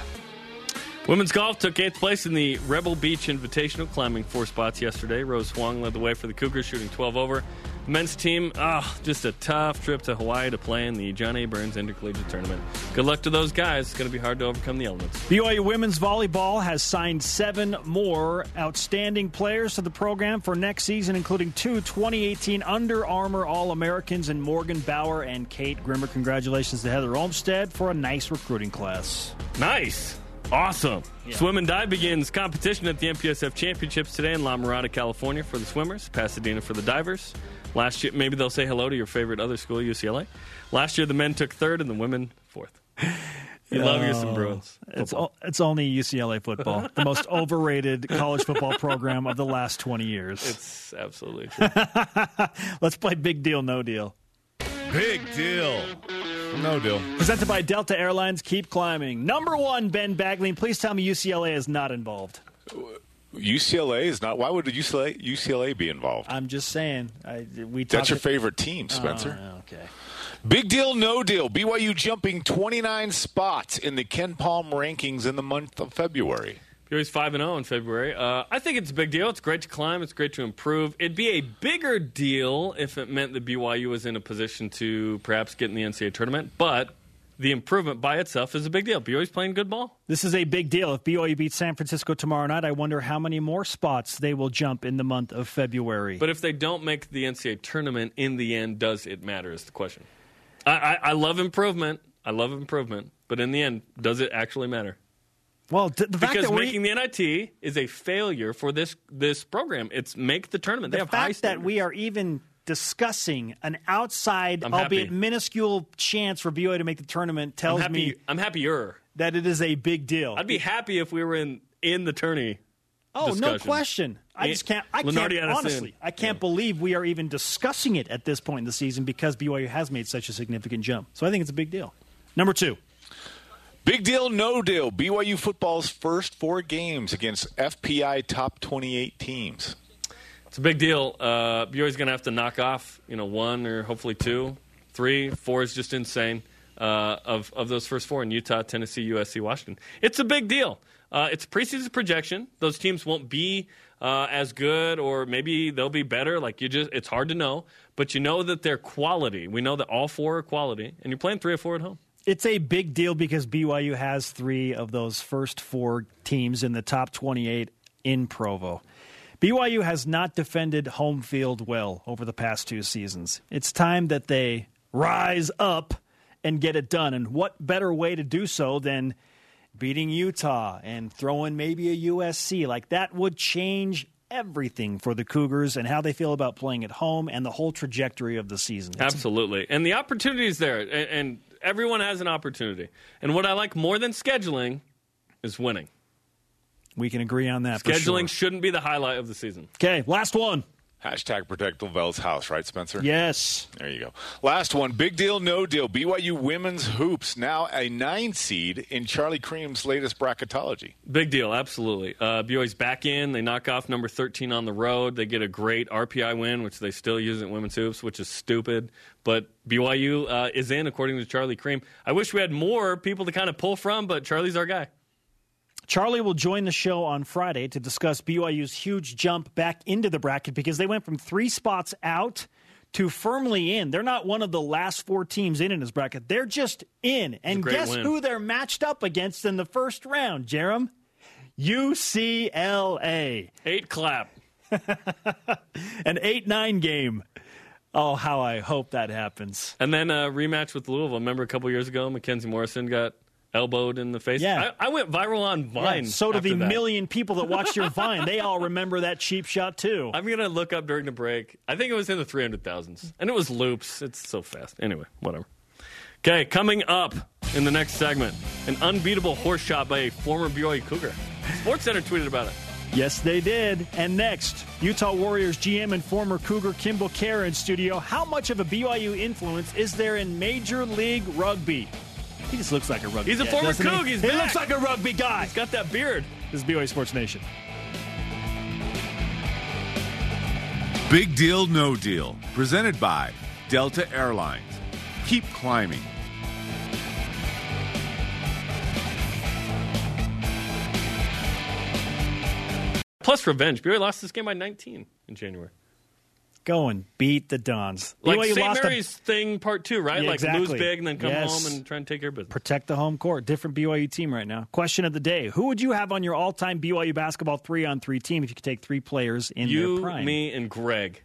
Women's golf took eighth place in the Rebel Beach Invitational, climbing four spots yesterday. Rose Huang led the way for the Cougars, shooting 12 over. The men's team, ah, just a tough trip to Hawaii to play in the John A. Burns Intercollegiate Tournament. Good luck to those guys. It's going to be hard to overcome the elements. BYU women's volleyball has signed seven more outstanding players to the program for next season, including two 2018 Under Armour All Americans in Morgan Bauer and Kate Grimmer. Congratulations to Heather Olmstead for a nice recruiting class. Nice. Awesome. Swim and dive begins competition at the MPSF Championships today in La Mirada, California for the swimmers, Pasadena for the divers. Last year, maybe they'll say hello to your favorite other school, UCLA. Last year, the men took third and the women fourth. You love you some Bruins. It's o- it's only UCLA football, the most overrated college football program of the last 20 years. It's absolutely true. Let's play Big Deal, No Deal. Big deal. No deal. Presented by Delta Airlines. Keep climbing. Number one, Ben Bagley. Please tell me UCLA is not involved. UCLA is not. Why would UCLA UCLA be involved? I'm just saying. I, we That's your favorite team, oh, Spencer. Oh, okay. Big deal, no deal. BYU jumping 29 spots in the KenPom rankings in the month of February. BYU's 5 and 0 in February. Uh, I think it's a big deal. It's great to climb, it's great to improve. It'd be a bigger deal if it meant that BYU was in a position to perhaps get in the NCAA tournament, but the improvement by itself is a big deal. BYU's playing good ball. This is a big deal. If BYU beats San Francisco tomorrow night, I wonder how many more spots they will jump in the month of February. But if they don't make the NCAA tournament in the end, does it matter? Is the question. I, I, I love improvement. I love improvement. But in the end, does it actually matter? Well, th- the fact Because that we, making the NIT is a failure for this this program. It's make the tournament. They the fact that we are even discussing an outside, I'm albeit happy. minuscule, chance for BYU to make the tournament I'm tells happy. me I'm happier. that it is a big deal. I'd be happy if we were in in the tourney. oh, no question. I Eh, just can't. I Lunardi can't Addison. honestly. I can't believe we are even discussing it at this point in the season because BYU has made such a significant jump. So I think it's a big deal. Number two. Big deal, no deal. BYU football's first four games against FPI top 28 teams. It's a big deal. Uh, BYU's going to have to knock off, you know, one or hopefully two, three, four is just insane. Uh, of of those first four in Utah, Tennessee, USC, Washington, it's a big deal. Uh, it's preseason projection. Those teams won't be uh, as good, or maybe they'll be better. Like you just, it's hard to know. But you know that they're quality. We know that all four are quality, and you're playing three or four at home. It's a big deal because BYU has three of those first four teams in the top 28 in Provo. BYU has not defended home field well over the past two seasons. It's time that they rise up and get it done. And what better way to do so than beating Utah and throwing maybe a USC? Like that would change everything for the Cougars and how they feel about playing at home and the whole trajectory of the season. Absolutely. And the opportunity is there, and, and everyone has an opportunity. And what I like more than scheduling is winning. We can agree on that. Scheduling sure. shouldn't be the highlight of the season. Okay, last one. Hashtag protect LaVell's house, right, Spencer? Yes. There you go. Last one. Big deal, no deal. BYU women's hoops now a nine seed in Charlie Creme's latest bracketology. Big deal, absolutely. Uh, BYU's back in. They knock off number 13 on the road. They get a great RPI win, which they still use in women's hoops, which is stupid. But BYU uh, is in, according to Charlie Creme. I wish we had more people to kind of pull from, but Charlie's our guy. Charlie will join the show on Friday to discuss BYU's huge jump back into the bracket because they went from three spots out to firmly in. They're not one of the last four teams in in his bracket. They're just in. And guess win. who they're matched up against in the first round, Jarom? UCLA. Eight clap. An 8 9 game. Oh, how I hope that happens. And then a rematch with Louisville. Remember a couple years ago, Mackenzie Morrison got elbowed in the face? Yeah. I, I went viral on Vine. Yeah, so do the that. million people that watched your Vine. They all remember that cheap shot, too. I'm gonna look up during the break. I think it was in the 300,000s, and it was loops. It's so fast. Anyway, whatever. Okay, coming up in the next segment, an unbeatable horse shot by a former BYU Cougar. Sports Center tweeted about it. Yes, they did. And next, Utah Warriors GM and former Cougar Kimball Kjar in studio. How much of a BYU influence is there in Major League Rugby? He just looks like a rugby. He's a guy, former doesn't he? He's he back. looks like a rugby guy. He's got that beard. This is BYU Sports Nation. Big Deal No Deal, presented by Delta Airlines. Keep climbing. Plus revenge. BYU lost this game by 19 in January. Go and beat the Dons. Like BYU St. Mary's thing, part two, right? Yeah, like lose big and then come Yes. home and try and take care of business. protect the home court. Different BYU team right now. Question of the day: Who would you have on your all-time BYU basketball three-on-three team if you could take three players in You, their prime? me, and Greg.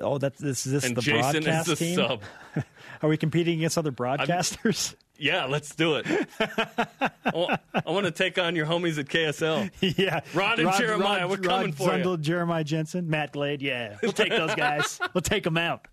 Oh, that's this. Is this And the Jason is broadcast the team? sub. Are we competing against other broadcasters? Yeah, let's do it. I want to take on your homies at KSL. yeah. Rod and Jeremiah, we're coming for you. Zundel, Jeremiah Jensen, Matt Glade. Yeah, we'll take those guys. we'll take them out.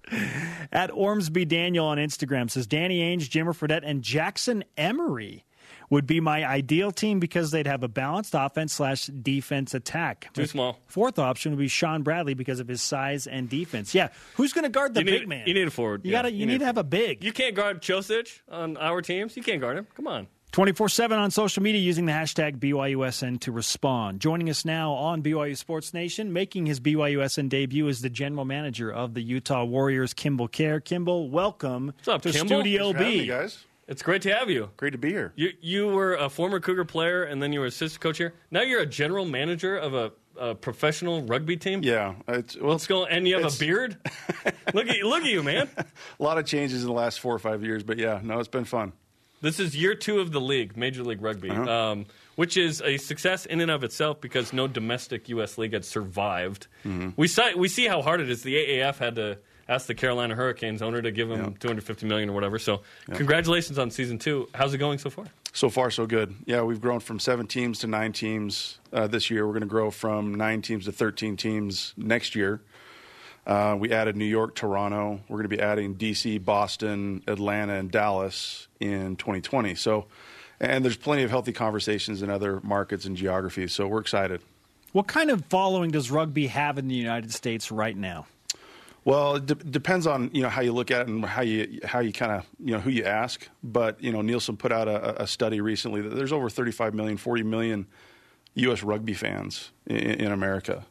At Ormsby Daniel on Instagram says Danny Ainge, Jimmer Fredette, and Jackson Emery would be my ideal team because they'd have a balanced offense slash defense attack. Too small. Fourth option would be Shawn Bradley because of his size and defense. Yeah, who's going to guard the You need, big man? you need a forward. You Yeah, gotta. You, need, to have a big. You can't guard Cosic on our teams. You can't guard him. Come on. 24 7 on social media using the hashtag BYUSN to respond. Joining us now on BYU Sports Nation, making his BYUSN debut is the general manager of the Utah Warriors, Kimball Kjar. Kimball, welcome What's up, to Kimball? Studio Thanks for B. me, guys. It's great to have you. Great to be here. You you were a former Cougar player and then you were assistant coach here. Now you're a general manager of a, a professional rugby team. Yeah, it's well, Let's go. And you have a beard. look at you, look at you, man. a lot of changes in the last four or five years, but yeah, no, it's been fun. This is year two of the league, Major League Rugby, Uh-huh. um, which is a success in and of itself because no domestic U.S. league had survived. Mm-hmm. We saw, we see how hard it is. The AAF had to ask the Carolina Hurricanes owner to give them Yeah. 250 million or whatever. So, congratulations on season two. How's it going so far? So far, so good. Yeah, we've grown from seven teams to nine teams uh, this year. We're going to grow from nine teams to 13 teams next year. Uh, we added New York, Toronto. We're going to be adding DC, Boston, Atlanta, and Dallas in 2020. So, and there's plenty of healthy conversations in other markets and geographies. So we're excited. What kind of following does rugby have in the United States right now? Well, it de- depends on you know how you look at it and how you how you kind of you know who you ask. But you know Nielsen put out a, a study recently that there's over 35 million, 40 million U.S. rugby fans in, in America.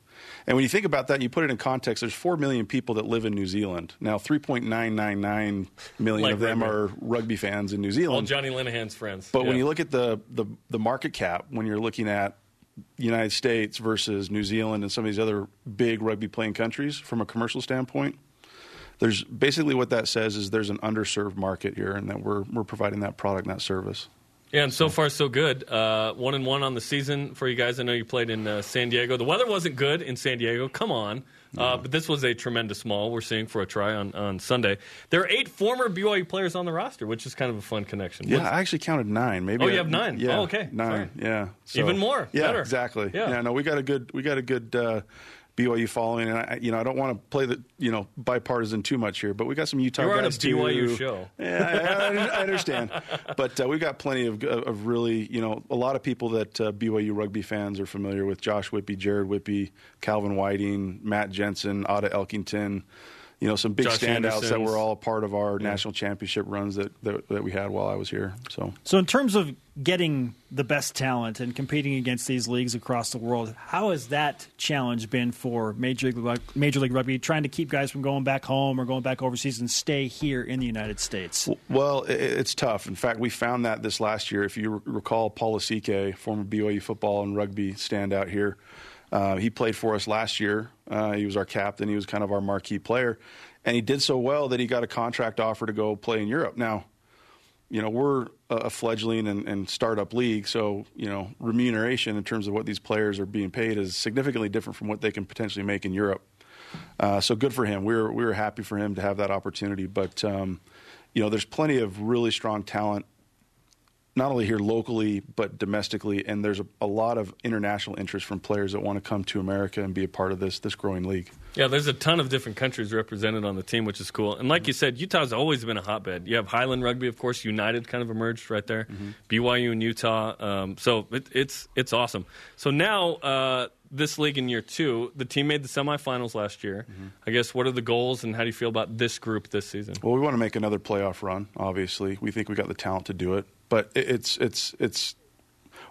And when you think about that, and you put it in context. There's four million people that live in New Zealand now. 3.999 million Like of them rugby. are rugby fans in New All Zealand. Johnny Linehan's friends. But when you look at the, the the market cap, when you're looking at United States versus New Zealand and some of these other big rugby playing countries from a commercial standpoint, there's basically what that says is there's an underserved market here, and that we're we're providing that product and that service. Yeah, and so far so good. Uh, one and one on the season for you guys. I know you played in uh, San Diego. The weather wasn't good in San Diego. Come on, uh, but this was a tremendous mall. We're seeing for a try on, on Sunday. There are eight former BYU players on the roster, which is kind of a fun connection. Yeah, What's- I actually counted nine. Maybe Oh, you have nine? Yeah, Oh, okay. nine. Yeah, Even more. Yeah, Better. exactly. Yeah. Yeah. no, we got a good we got a good uh, BYU following, and I, you know I don't want to play the you know bipartisan too much here, but we got some Utah You're on a guys too. BYU show. Yeah, I, I, understand, but uh, we've got plenty of of really you know a lot of people that uh, BYU rugby fans are familiar with: Josh Whippy, Jared Whippy, Calvin Whiting, Matt Jensen, Otta Elkington. You know, some big Josh standouts that were all a part of our national championship runs that, that that we had while I was here. So. So, in terms of getting the best talent and competing against these leagues across the world, how has that challenge been for Major League, Major League Rugby, trying to keep guys from going back home or going back overseas and stay here in the United States? Well, i- it's tough. In fact, we found that this last year. If you recall, Paul Lasike, former BYU football and rugby standout here, uh, he played for us last year. Uh, he was our captain. He was kind of our marquee player, and he did so well that he got a contract offer to go play in Europe. Now, you know, we're a fledgling and, and startup league, so you know, remuneration in terms of what these players are being paid is significantly different from what they can potentially make in Europe. Uh, so good for him. We were we were happy for him to have that opportunity. But um, you know, there's plenty of really strong talent, not only here locally but domestically, and there's a, a lot of international interest from players that want to come to America and be a part of this this growing league. Yeah, there's a ton of different countries represented on the team, which is cool. And like you said, Utah's always been a hotbed. You have Highland Rugby, of course. United kind of emerged right there. BYU and Utah. Um, so it, it's it's awesome. So now uh, this league in year two, the team made the semifinals last year. I guess what are the goals and how do you feel about this group this season? Well, we want to make another playoff run. Obviously, we think we got the talent to do it, but it's it's it's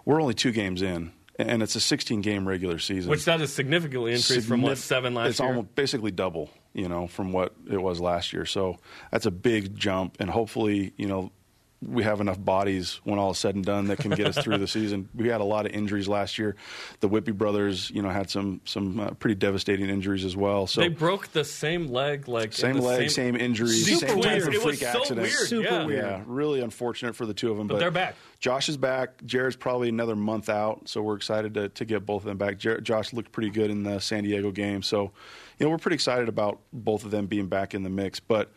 we're only two games in, and it's a 16 game regular season. Which that is significantly increased from what seven last it's year. It's almost basically double, you know, from what it was last year. So that's a big jump, and hopefully, you know, we have enough bodies when all is said and done that can get us through the season. We had a lot of injuries last year. The Whippy brothers, you know, had some some uh, pretty devastating injuries as well. So they broke the same leg, like same the leg, same, injuries, Super same weird. type of It was freak so accident. weird. Super yeah. weird. Yeah, really unfortunate for the two of them. But, they're back. Josh is back. Jared's probably another month out, so we're excited to, to get both of them back. Jared, Josh looked pretty good in the San Diego game, so you know we're pretty excited about both of them being back in the mix. But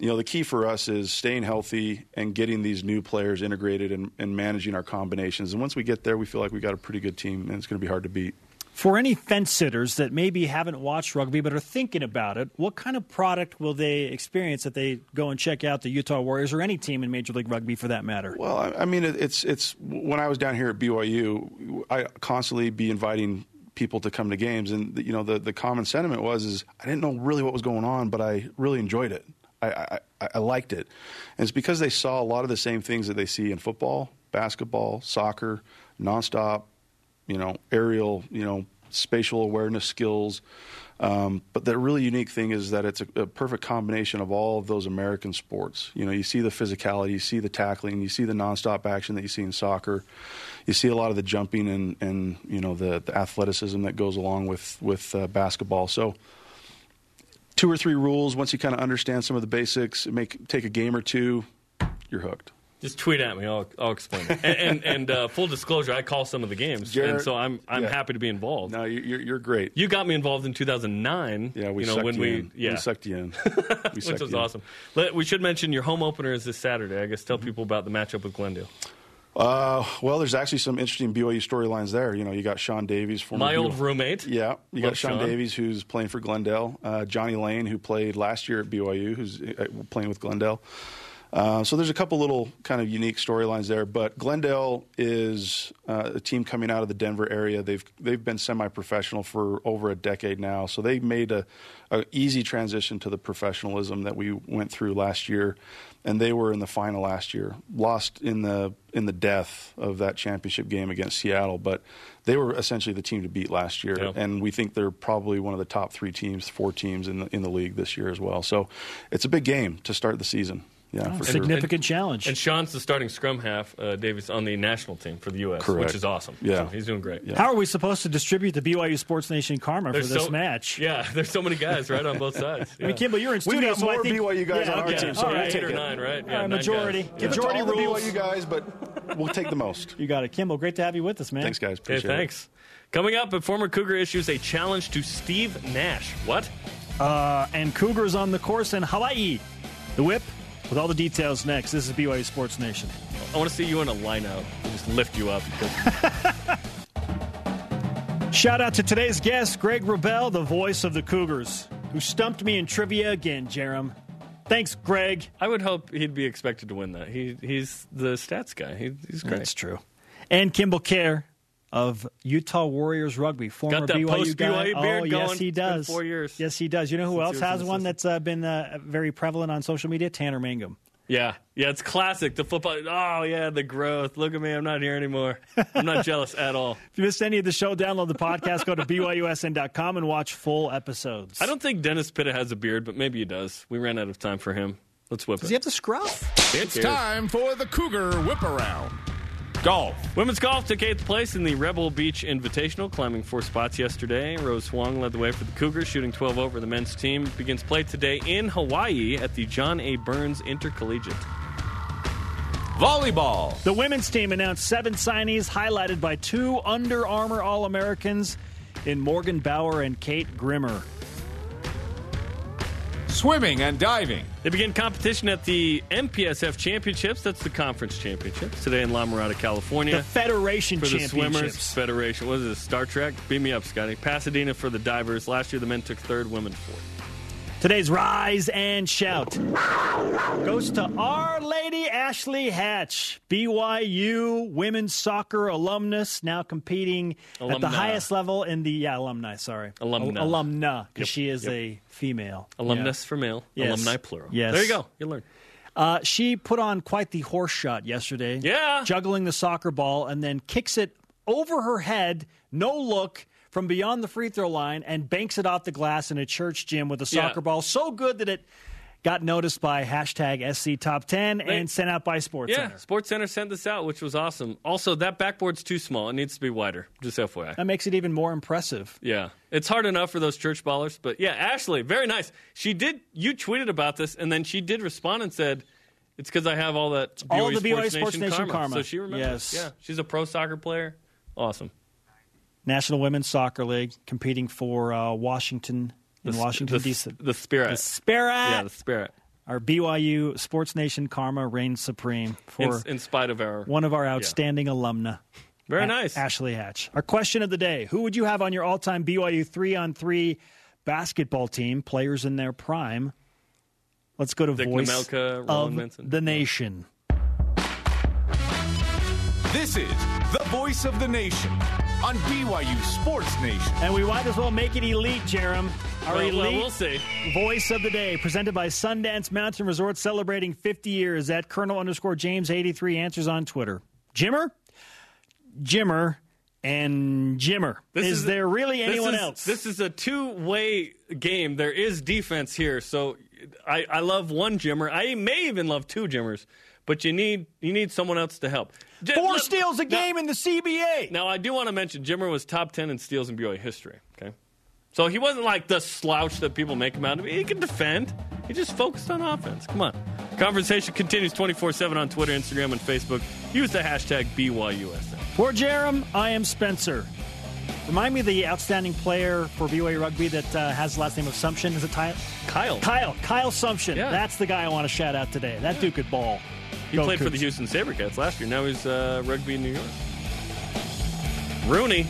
you know the key for us is staying healthy and getting these new players integrated and, and managing our combinations. And once we get there, we feel like we've got a pretty good team, and it's going to be hard to beat. For any fence sitters that maybe haven't watched rugby but are thinking about it, what kind of product will they experience if they go and check out the Utah Warriors or any team in Major League Rugby for that matter? Well, I, I mean, it's it's when I was down here at BYU, I constantly be inviting people to come to games, and you know, the the common sentiment was is I didn't know really what was going on, but I really enjoyed it. I, I, I liked it, and it's because they saw a lot of the same things that they see in football, basketball, soccer, nonstop, you know, aerial, you know, spatial awareness skills. Um, but the really unique thing is that it's a, a perfect combination of all of those American sports. You know, you see the physicality, you see the tackling, you see the nonstop action that you see in soccer, you see a lot of the jumping and, and you know the, the athleticism that goes along with with uh, basketball. So, two or three rules. Once you kind of understand some of the basics, make take a game or two, you're hooked. Just tweet at me. I'll, I'll explain. It. And and, and uh, full disclosure, I call some of the games, Jared- and so I'm I'm yeah. happy to be involved. No, you- you're, you're great. You got me involved in 2009. Yeah, we you know sucked when you we in. yeah We sucked you in. We which was awesome. Let, we should mention your home opener is this Saturday. I guess tell people about the matchup with Glendale. Uh, well, there's actually some interesting BYU storylines there. You know, you got Shaun Davies, former My old BYU roommate. Yeah, you Love got Sean, Sean. Davies, who's playing for Glendale. Uh, Johnny Lane, who played last year at BYU, who's uh, playing with Glendale. Uh, so there's a couple little kind of unique storylines there, but Glendale is uh, a team coming out of the Denver area. They've they've been semi-professional for over a decade now, so they made a, a easy transition to the professionalism that we went through last year, and they were in the final last year, lost in the in the death of that championship game against Seattle, but they were essentially the team to beat last year, Yeah. and we think they're probably one of the top three teams, four teams in the in the league this year as well. So it's a big game to start the season. Yeah, for sure. Significant challenge. And Sean's the starting scrum half, uh, Davis, on the national team for the U.S., Correct. which is awesome. Yeah. So he's doing great. Yeah. How are we supposed to distribute the BYU Sports Nation karma There's for this so- match? Yeah, there's so many guys right on both sides. I mean, Yeah. Kimball, you're in studio. We've studio, got so I more think BYU guys yeah, on our team, so All we'll right. eight take or it. nine, right? All right, nine majority. guys. Give it to Majority all the rules. BYU guys, but we'll take the most. You got it, Kimball. Great to have you with us, man. Thanks, guys. Hey, Appreciate it. thanks. Coming up, a former Cougar issues a challenge to Steve Nash. What? Uh, and Cougars on the course in Hawaii. The whip with all the details next. This is BYU Sports Nation. I want to see you in a line out and just lift you up. Shout out to today's guest, Greg Wrubell, the voice of the Cougars, who stumped me in trivia again, Jarom. Thanks, Greg. I would hope he'd be expected to win that. He, he's the stats guy. He, he's great. That's true. And Kimball Kjar of Utah Warriors Rugby, former Got that BYU post guy. BYU beard oh, yes, going. he It's been does. four years Yes, he does. You know who since else has one assistant. that's uh, been uh, very prevalent on social media? Tanner Mangum. Yeah, yeah, it's classic. The football. Oh yeah, the growth. Look at me. I'm not here anymore. I'm not jealous at all. If you missed any of the show, download the podcast. Go to BYUSN.com and watch full episodes. I don't think Dennis Pitta has a beard, but maybe he does. We ran out of time for him. Let's whip Does it. he have the scruff? It's time for the Cougar Whip Around. Golf. Women's golf took eighth place in the Rebel Beach Invitational, climbing four spots yesterday. Rose Huang led the way for the Cougars, shooting 12 over. The men's team begins play today in Hawaii at the John A. Burns Intercollegiate. Volleyball. The women's team announced seven signees, highlighted by two Under Armour All Americans in Morgan Bauer and Kate Grimmer. Swimming and diving. They begin competition at the MPSF Championships. That's the conference championships today in La Mirada, California. The Federation for the Championships. Swimmers Federation. What is this? Star Trek? Beam me up, Scotty. Pasadena for the divers. Last year, the men took third, women fourth. Today's Rise and Shout goes to Our Lady Ashley Hatch, BYU women's soccer alumnus, now competing at the highest level in the yeah, alumni. Sorry, Alumna. Al- alumna, because Yep, she is yep. a female Alumnus for male, Yes. alumni plural. Yes. There you go. You learn. Uh, she put on quite the horse shot yesterday. Yeah. Juggling the soccer ball and then kicks it over her head, no look, from beyond the free throw line and banks it off the glass in a church gym with a Yeah. soccer ball so good that it got noticed by hashtag SC Top 10 and sent out by Sports Yeah, Center. Sports Center sent this out, which was awesome. Also, that backboard's too small. It needs to be wider. Just FYI. That makes it even more impressive. Yeah, it's hard enough for those church ballers, but yeah, Ashley, very nice. She did. You tweeted about this, and then she did respond and said, "It's because I have all that All BYU the BYU Sports Nation karma. So she remembers. Yes. Yeah, she's a pro soccer player. Awesome. National Women's Soccer League competing for uh, Washington in The, Washington, the, D.C. The spirit. The Spirit. yeah, the spirit. Our BYU Sports Nation karma reigns supreme for In, in spite of our one of our outstanding alumna. very A- nice. Ashley Hatch. Our question of the day Who would you have on your all time BYU three on three basketball team, players in their prime? Let's go to Dick voice Nemelka, of Roland the nation. This is the voice of the nation on BYU Sports Nation. And we might as well make it elite, Jarom. Our Well, elite well, we'll see. voice of the day, presented by Sundance Mountain Resort, celebrating 50 years at Colonel underscore James 83 answers on Twitter. Jimmer, Jimmer, and Jimmer. This is, is- there really This anyone is- else? This is a two-way game. There is defense here, so I, I love one Jimmer. I may even love two Jimmers, but you need you need someone else to help. J- Four let- steals a now- game in the CBA. Now I do want to mention Jimmer was top ten in steals in BYU history. Okay, so he wasn't like the slouch that people make him out to be. He can defend. He just focused on offense. Come on, Conversation continues 24 7 on Twitter, Instagram, and Facebook. Use the hashtag BYUSN. For Jarom, I am Spencer. Remind me of the outstanding player for BYU Rugby that uh, has the last name of Sumsion. Is it Ty- Kyle. Kyle? Kyle Sumsion. Yeah. That's the guy I want to shout out today. That dude could ball. He Go played for the Houston Sabercats last year. Now he's uh, rugby in New York. Rooney